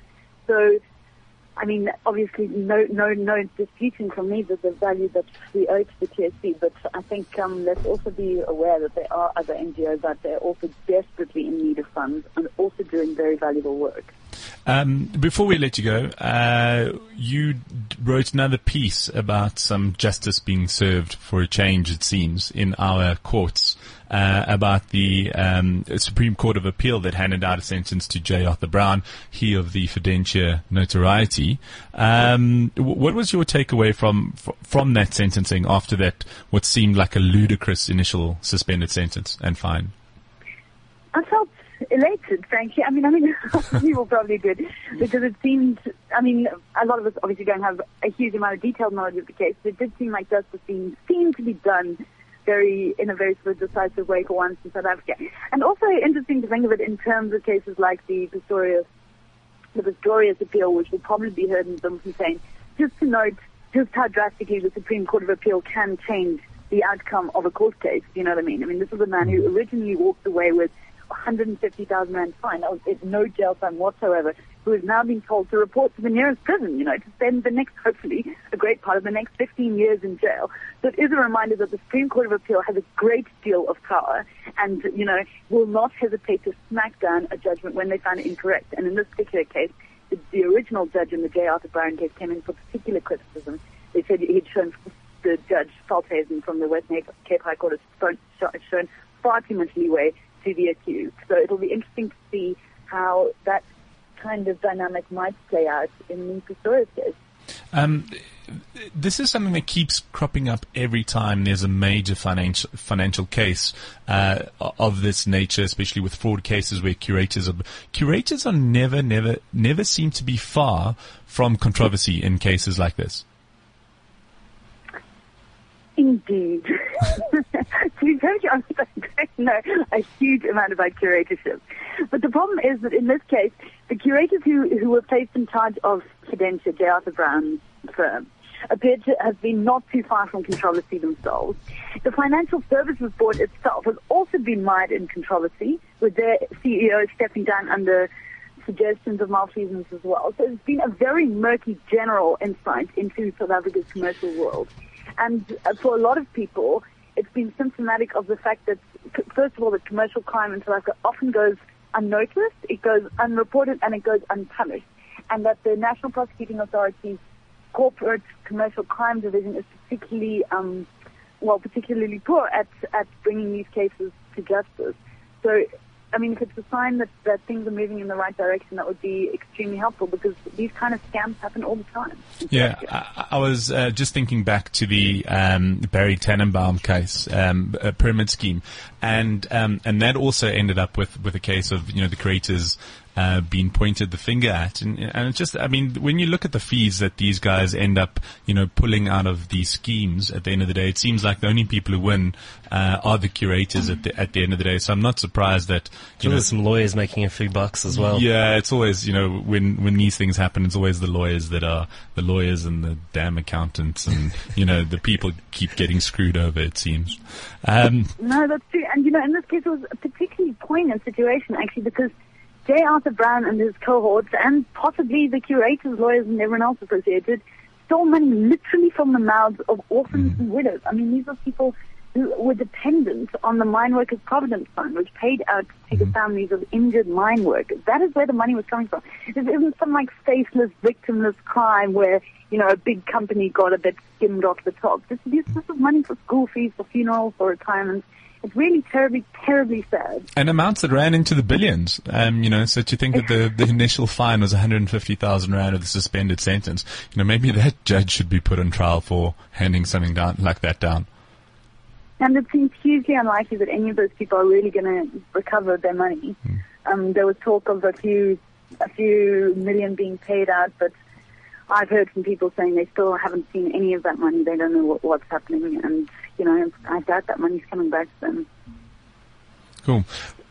So, I mean, obviously, no, no, no disputing from me that the value that we owe to the TAC, but I think um, let's also be aware that there are other NGOs out there also desperately in need of funds and also doing very valuable work. Um, before we let you go, uh, you wrote another piece about some justice being served for a change, it seems, in our courts uh, about the um, Supreme Court of Appeal that handed out a sentence to J. Arthur Brown, he of the Fidentia notoriety. Um, what was your takeaway from from that sentencing after that, what seemed like a ludicrous initial suspended sentence and fine? I felt elated, frankly. I mean, I mean, people probably did because it seemed. I mean, a lot of us obviously don't have a huge amount of detailed knowledge of the case, but it did seem like justice being seemed to be done very in a very sort of decisive way for once in South Africa. And also interesting to think of it in terms of cases like the Pistorius, the Pistorius appeal, which will probably be heard in some saying, just to note just how drastically the Supreme Court of Appeal can change the outcome of a court case. You know what I mean? I mean, this was a man who mm-hmm. originally walked away with 150,000 rand fine. Was no jail time whatsoever. Who is now being told to report to the nearest prison, you know, to spend the next, hopefully, a great part of the next 15 years in jail. So it is a reminder that the Supreme Court of Appeal has a great deal of power and, you know, will not hesitate to smack down a judgment when they find it incorrect. And in this particular case, the, the original judge in the J. Arthur Brown case came in for particular criticism. They said he'd shown the judge Veldhuizen from the Western Cape- High Court has shown far too much leeway to the accused. So it'll be interesting to see how that kind of dynamic might play out in the Pistorius case. Um, this is something that keeps cropping up every time there's a major financial financial case uh, of this nature, especially with fraud cases where curators are curators are never, never, never seem to be far from controversy in cases like this. Indeed. to be honest, I don't know a huge amount about curatorship. But the problem is that in this case, the curators who, who were placed in charge of Fidentia, J. Arthur Brown's firm, appeared to have been not too far from controversy themselves. The Financial Services Board itself has also been mired in controversy, with their CEO stepping down under suggestions of malfeasance as well. So it's been a very murky general insight into South Africa's commercial world. And uh, for a lot of people, it's been symptomatic of the fact that, first of all, that commercial crime in South Africa often goes unnoticed, it goes unreported, and it goes unpunished. And that the National Prosecuting Authority's corporate commercial crime division is particularly, um, well, particularly poor at, at bringing these cases to justice. So, I mean, if it's a sign that, that things are moving in the right direction, that would be extremely helpful because these kind of scams happen all the time. Yeah, I, I was uh, just thinking back to the um, Barry Tannenbaum case, um, pyramid scheme, and um, and that also ended up with with a case of you know the creators. Uh, being pointed the finger at, and, and it's just, I mean, when you look at the fees that these guys end up, you know, pulling out of these schemes, at the end of the day, it seems like the only people who win uh, are the curators at the at the end of the day. So I'm not surprised that you know There's some lawyers making a few bucks as well. yeah, it's always you know when when these things happen, it's always the lawyers that are the lawyers and the damn accountants, and you know the people keep getting screwed over. It seems. Um, No, that's true. And you know, in this case, it was a particularly poignant situation actually because J. Arthur Brown and his cohorts, and possibly the curators, lawyers, and everyone else associated, stole money literally from the mouths of orphans and mm-hmm. widows. I mean, these are people who were dependent on the Mine Workers Provident Fund, which paid out to the mm-hmm. families of injured mine workers. That is where the money was coming from. This isn't some like faceless, victimless crime where you know a big company got a bit skimmed off the top. This, this, this is money for school fees, for funerals, for retirement. It's really terribly, terribly sad. and amounts that ran into the billions. Um, you know, so to think that the, the initial fine was 150,000 rand with a suspended sentence, you know, maybe that judge should be put on trial for handing something down like that down. And it seems hugely unlikely that any of those people are really going to recover their money. Um, there was talk of a few, a few million being paid out, but I've heard from people saying they still haven't seen any of that money. They don't know what, what's happening, and you know, I doubt that money's coming back to them. Cool.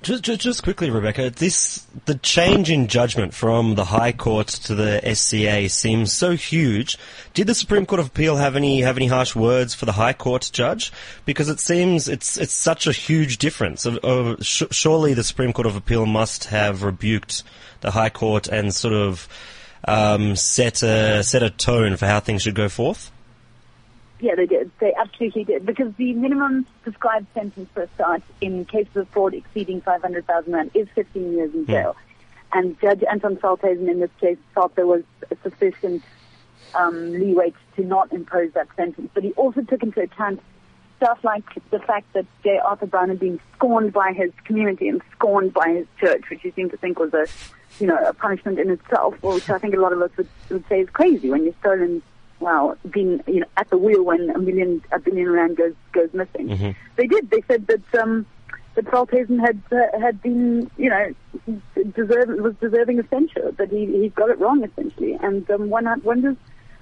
Just, just, just quickly, Rebecca, this the change in judgment from the High Court to the SCA seems so huge. Did the Supreme Court of Appeal have any have any harsh words for the High Court judge? Because it seems it's it's such a huge difference. Of, of, sh- surely the Supreme Court of Appeal must have rebuked the High Court and sort of um, set a set a tone for how things should go forth. Yeah, they did. They absolutely did. Because the minimum prescribed sentence for a start in cases of fraud exceeding 500,000 rand is 15 years in jail. And Judge Anton Veldhuizen in this case thought there was sufficient um, leeway to not impose that sentence. But he also took into account stuff like the fact that J. Arthur Brown had been scorned by his community and scorned by his church, which he seemed to think was a, you know, a punishment in itself, which I think a lot of us would, would say is crazy when you're stolen well, being you know at the wheel when a million a billion rand goes goes missing. They did. They said that um, that Veldhuizen had uh, had been you know deserve, was deserving of censure. That he he got it wrong essentially. And um, one wonders.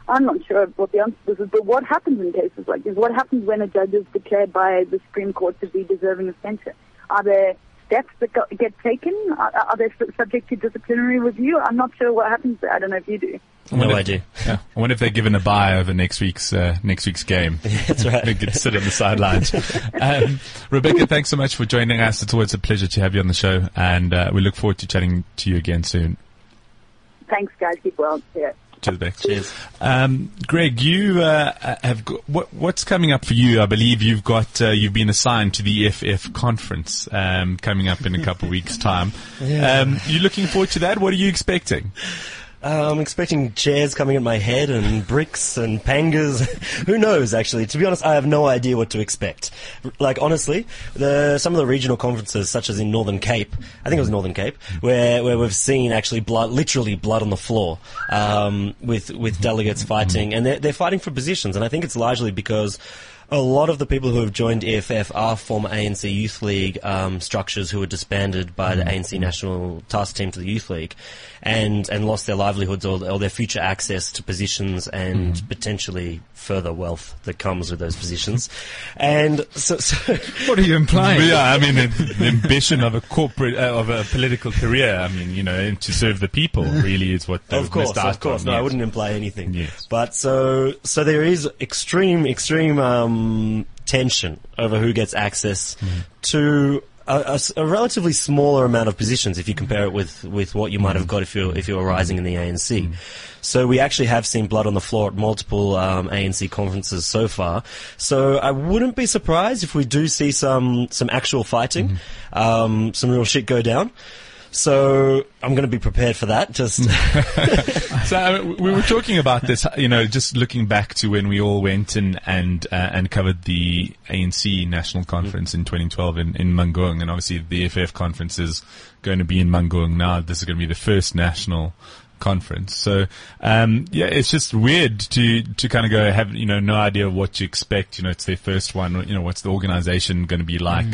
I'm not sure what the answer to this is, but what happens in cases like this? What happens when a judge is declared by the Supreme Court to be deserving of censure? Are there steps that go, get taken? Are, are they subject to disciplinary review? I'm not sure what happens there. I don't know if you do. I wonder No if- idea. Yeah. I wonder if they're given a buy over next week's uh, next week's game. That's right. they could sit on the sidelines. um, Rebecca, thanks so much for joining us. It's always a pleasure to have you on the show, and uh, we look forward to chatting to you again soon. Thanks, guys. Keep well. Yeah. Cheers, Bex. Cheers. Um, Greg, you uh, have got, what, what's coming up for you? I believe you've got uh, you've been assigned to the EFF conference um, coming up in a couple of weeks' time. Um, you looking forward to that? What are you expecting? Uh, I'm expecting chairs coming at my head and bricks and pangas. Who knows? Actually, to be honest, I have no idea what to expect. Like honestly, the some of the regional conferences, such as in Northern Cape, I think it was Northern Cape, where where we've seen actually blood, literally blood on the floor, um, with with delegates fighting, and they're they're fighting for positions, and I think it's largely because a lot of the people who have joined EFF are former ANC Youth League um, structures who were disbanded by the ANC National Task Team to the Youth League, and and lost their livelihoods or, or their future access to positions and potentially further wealth that comes with those positions. And so, so What are you implying? yeah, I mean, the, the ambition of a corporate, uh, of a political career, I mean, you know, to serve the people really is what they've of course, missed out of course. on, No, I wouldn't imply anything. Yes. But so, so there is extreme, extreme um, tension over who gets access to a relatively smaller amount of positions if you compare it with, with what you might have got if you're if you were rising in the ANC. So we actually have seen blood on the floor at multiple um, ANC conferences so far. So I wouldn't be surprised if we do see some some actual fighting, um, some real shit go down. So I'm going to be prepared for that. Just So uh, we were talking about this, you know, just looking back to when we all went and and uh, and covered the ANC national conference in 2012 in in Mangaung, and obviously the EFF conference is going to be in Mangaung now. This is going to be the first national conference. So um, yeah, it's just weird to to kind of go have you know no idea what to expect. You know, it's their first one. You know, what's the organization going to be like?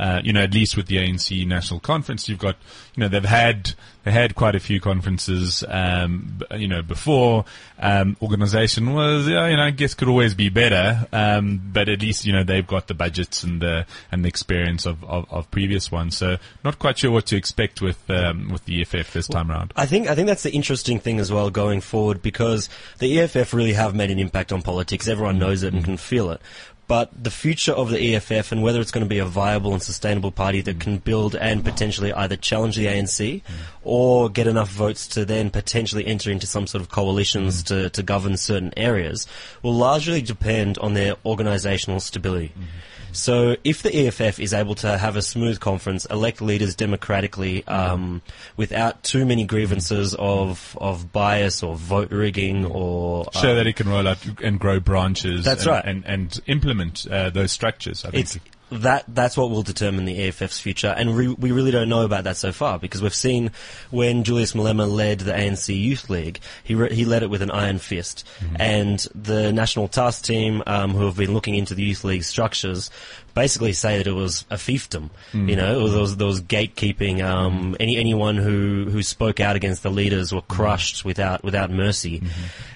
Uh, you know, at least with the ANC national conference, you've got you know they've had they had quite a few conferences. Um, you know, before um, organization was you know I guess could always be better. Um, but at least you know they've got the budgets and the and the experience of, of, of previous ones. So not quite sure what to expect with um, with the EFF this time around. I think I think that's the interesting thing as well going forward because the EFF really have made an impact on politics. Everyone knows it and can feel it. But the future of the EFF and whether it's going to be a viable and sustainable party that can build and potentially either challenge the ANC or get enough votes to then potentially enter into some sort of coalitions to, to govern certain areas will largely depend on their organisational stability. So if the EFF is able to have a smooth conference, elect leaders democratically, um, without too many grievances of of bias or vote rigging or show uh, that it can roll out and grow branches. That's and, right. and and implement uh, those structures. I think. it's that that's what will determine the EFF's future, and re- we really don't know about that so far because we've seen when Julius Malema led the ANC Youth League, he re- he led it with an iron fist, and the National Task Team, um, who have been looking into the Youth League structures, basically say that it was a fiefdom. You know, it was, there was, there was gatekeeping. Um, any anyone who who spoke out against the leaders were crushed without without mercy.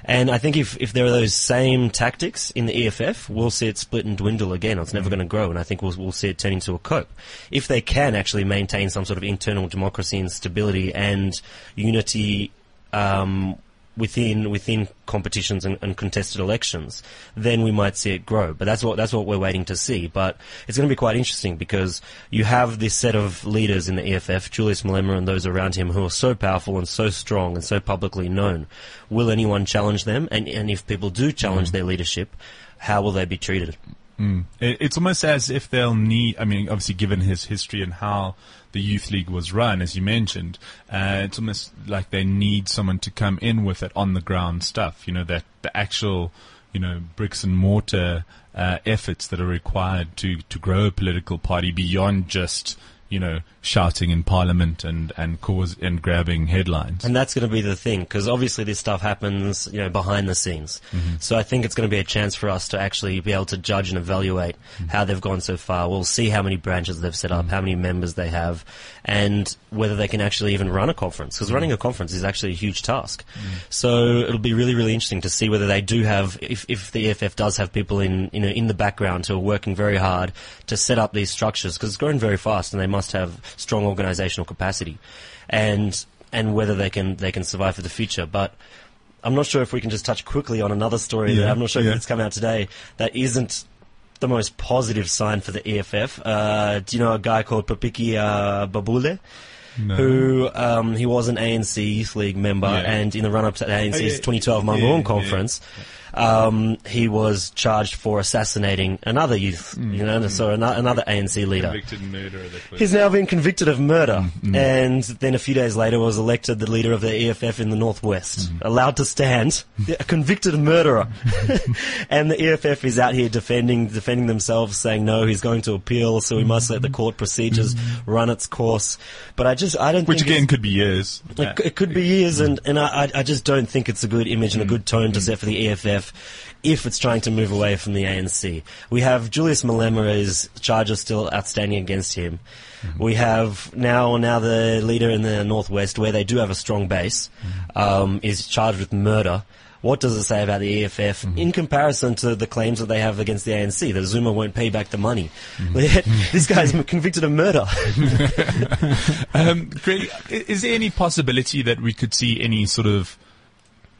And I think if, if there are those same tactics in the EFF, we'll see it split and dwindle again. It's never going to grow, and I think we'll, we'll see it turn into a cope. If they can actually maintain some sort of internal democracy and stability and unity um, within within competitions and, and contested elections, then we might see it grow. But that's what that's what we're waiting to see. But it's going to be quite interesting because you have this set of leaders in the EFF, Julius Malema and those around him, who are so powerful and so strong and so publicly known. Will anyone challenge them? And and if people do challenge mm. their leadership, how will they be treated? Mm. It- It's almost as if they'll need. I mean, obviously, given his history and how the youth league was run, as you mentioned, uh, it's almost like they need someone to come in with it on the ground stuff. You know, that the actual, you know, bricks and mortar uh, efforts that are required to to grow a political party beyond just you know shouting in parliament and and cause and grabbing headlines. And that's going to be the thing, because obviously this stuff happens, you know, behind the scenes. Mm-hmm. So I think it's going to be a chance for us to actually be able to judge and evaluate mm-hmm. how they've gone so far. We'll see how many branches they've set up, mm-hmm. how many members they have, and whether they can actually even run a conference. Because running a conference is actually a huge task. So it'll be really, really interesting to see whether they do have, if, if the EFF does have people in, you know, in the background who are working very hard to set up these structures, because it's growing very fast and they must have strong organizational capacity. And and whether they can they can survive for the future. But I'm not sure if we can just touch quickly on another story that I'm not sure yeah. if it's come out today that isn't the most positive sign for the EFF. Uh, do you know a guy called Papiki uh, Babuile? No. Who um, he was an ANC Youth League member, Yeah. and in the run-up to the ANC's Oh, yeah. 2012 Yeah, Mangaung yeah. conference, um, he was charged for assassinating another youth, Mm. you know, so ano- another ANC leader. Convicted murderer. That was He's now been convicted of murder, Mm, and then a few days later was elected the leader of the EFF in the Northwest, Mm. allowed to stand, a convicted murderer. and the EFF is out here defending defending themselves, saying no, he's going to appeal, so we must let the court procedures run its course. But I just I don't Mm. which think again could be years. it, c- it could be years, and, and I, I- I just don't think it's a good image and a good tone to set for the EFF. EFF if it's trying to move away from the ANC. We have Julius Malema's charges still outstanding against him. We have now now the leader in the northwest, where they do have a strong base, um, is charged with murder. What does it say about the EFF in comparison to the claims that they have against the ANC that Zuma won't pay back the money? this guy's convicted of murder. Um, Greg, is there any possibility that we could see any sort of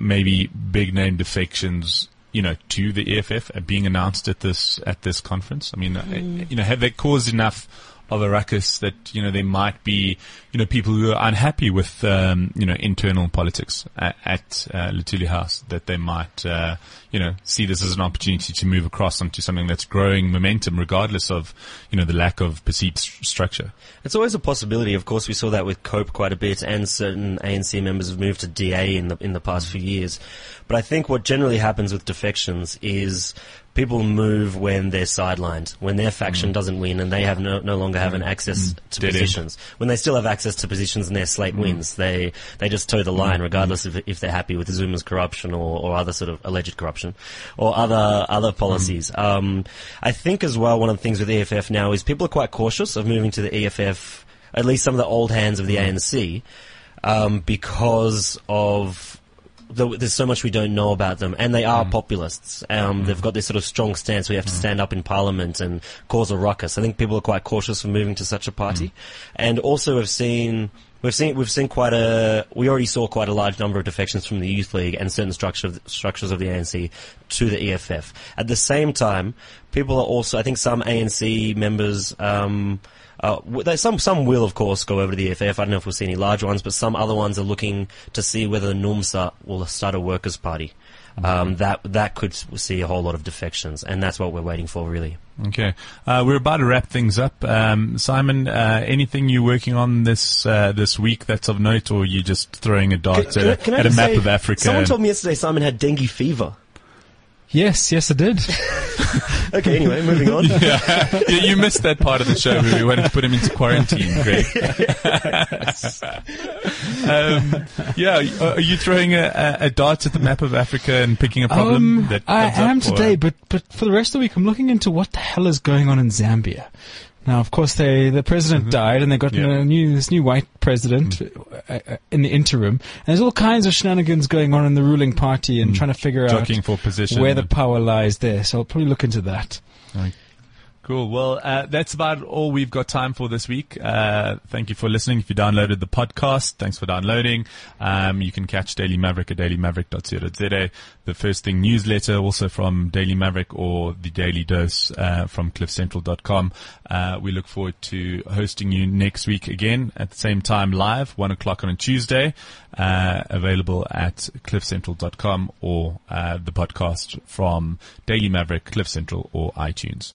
maybe big name defections, you know, to the EFF being announced at this at this conference? I mean, uh, you know, have they caused enough of a ruckus that you know there might be you know people who are unhappy with um, you know internal politics at, at uh, Luthuli House that they might uh, you know see this as an opportunity to move across onto something that's growing momentum regardless of you know the lack of perceived st- structure. It's always a possibility. Of course, we saw that with Cope quite a bit, and certain ANC members have moved to DA in the in the past few years. But I think what generally happens with defections is people move when they're sidelined, when their faction doesn't win, and they have no, no longer have an access to Dead end. positions. When they still have access to positions and their slate wins, they they just toe the line, regardless of if they're happy with Zuma's corruption or, or other sort of alleged corruption or other other policies. Um, I think as well one of the things with EFF now is people are quite cautious of moving to the EFF, at least some of the old hands of the ANC, um, because of the, there's so much we don't know about them, and they are populists. Um, They've got this sort of strong stance. We have to stand up in Parliament and cause a ruckus. I think people are quite cautious of moving to such a party, and also we've seen. We've seen we've seen quite a we already saw quite a large number of defections from the youth league and certain structure, structures of the ANC to the EFF. At the same time, people are also I think some ANC members um, uh, they- some some will of course go over to the EFF. I don't know if we'll see any large ones, but some other ones are looking to see whether the NUMSA will start a workers' party. Um, that that could see a whole lot of defections, and that's what we're waiting for, really. Okay, uh, we're about to wrap things up. Um, Simon, uh, anything you're working on this uh, this week that's of note, or you just throwing a dart Can- can I at a map of Africa? Someone told me yesterday Simon had dengue fever. Yes, yes, I did. Okay, anyway, moving on. yeah, yeah, you missed that part of the show where we wanted to put him into quarantine, Greg. um, yeah, are are you throwing a, a, a dart at the map of Africa and picking a problem Um, that I comes up, am or- today, but but for the rest of the week, I'm looking into what the hell is going on in Zambia. Now, of course, they the president died, and they got Mm-hmm. Yeah. Mm. a new this new white president uh, uh, in the interim. And there's all kinds of shenanigans going on in the ruling party, and trying to figure out Mm. for position. where the power lies there. So I'll probably look into that. Cool. Well, uh, that's about all we've got time for this week. Uh, thank you for listening. If you downloaded the podcast, thanks for downloading. Um, you can catch Daily Maverick at dailymaverick.co.za. The First Thing newsletter also from Daily Maverick or the Daily Dose uh, from cliffcentral.com. Uh, we look forward to hosting you next week again at the same time live, one o'clock on a Tuesday, uh, available at cliffcentral.com or uh, the podcast from Daily Maverick, Cliff Central or iTunes.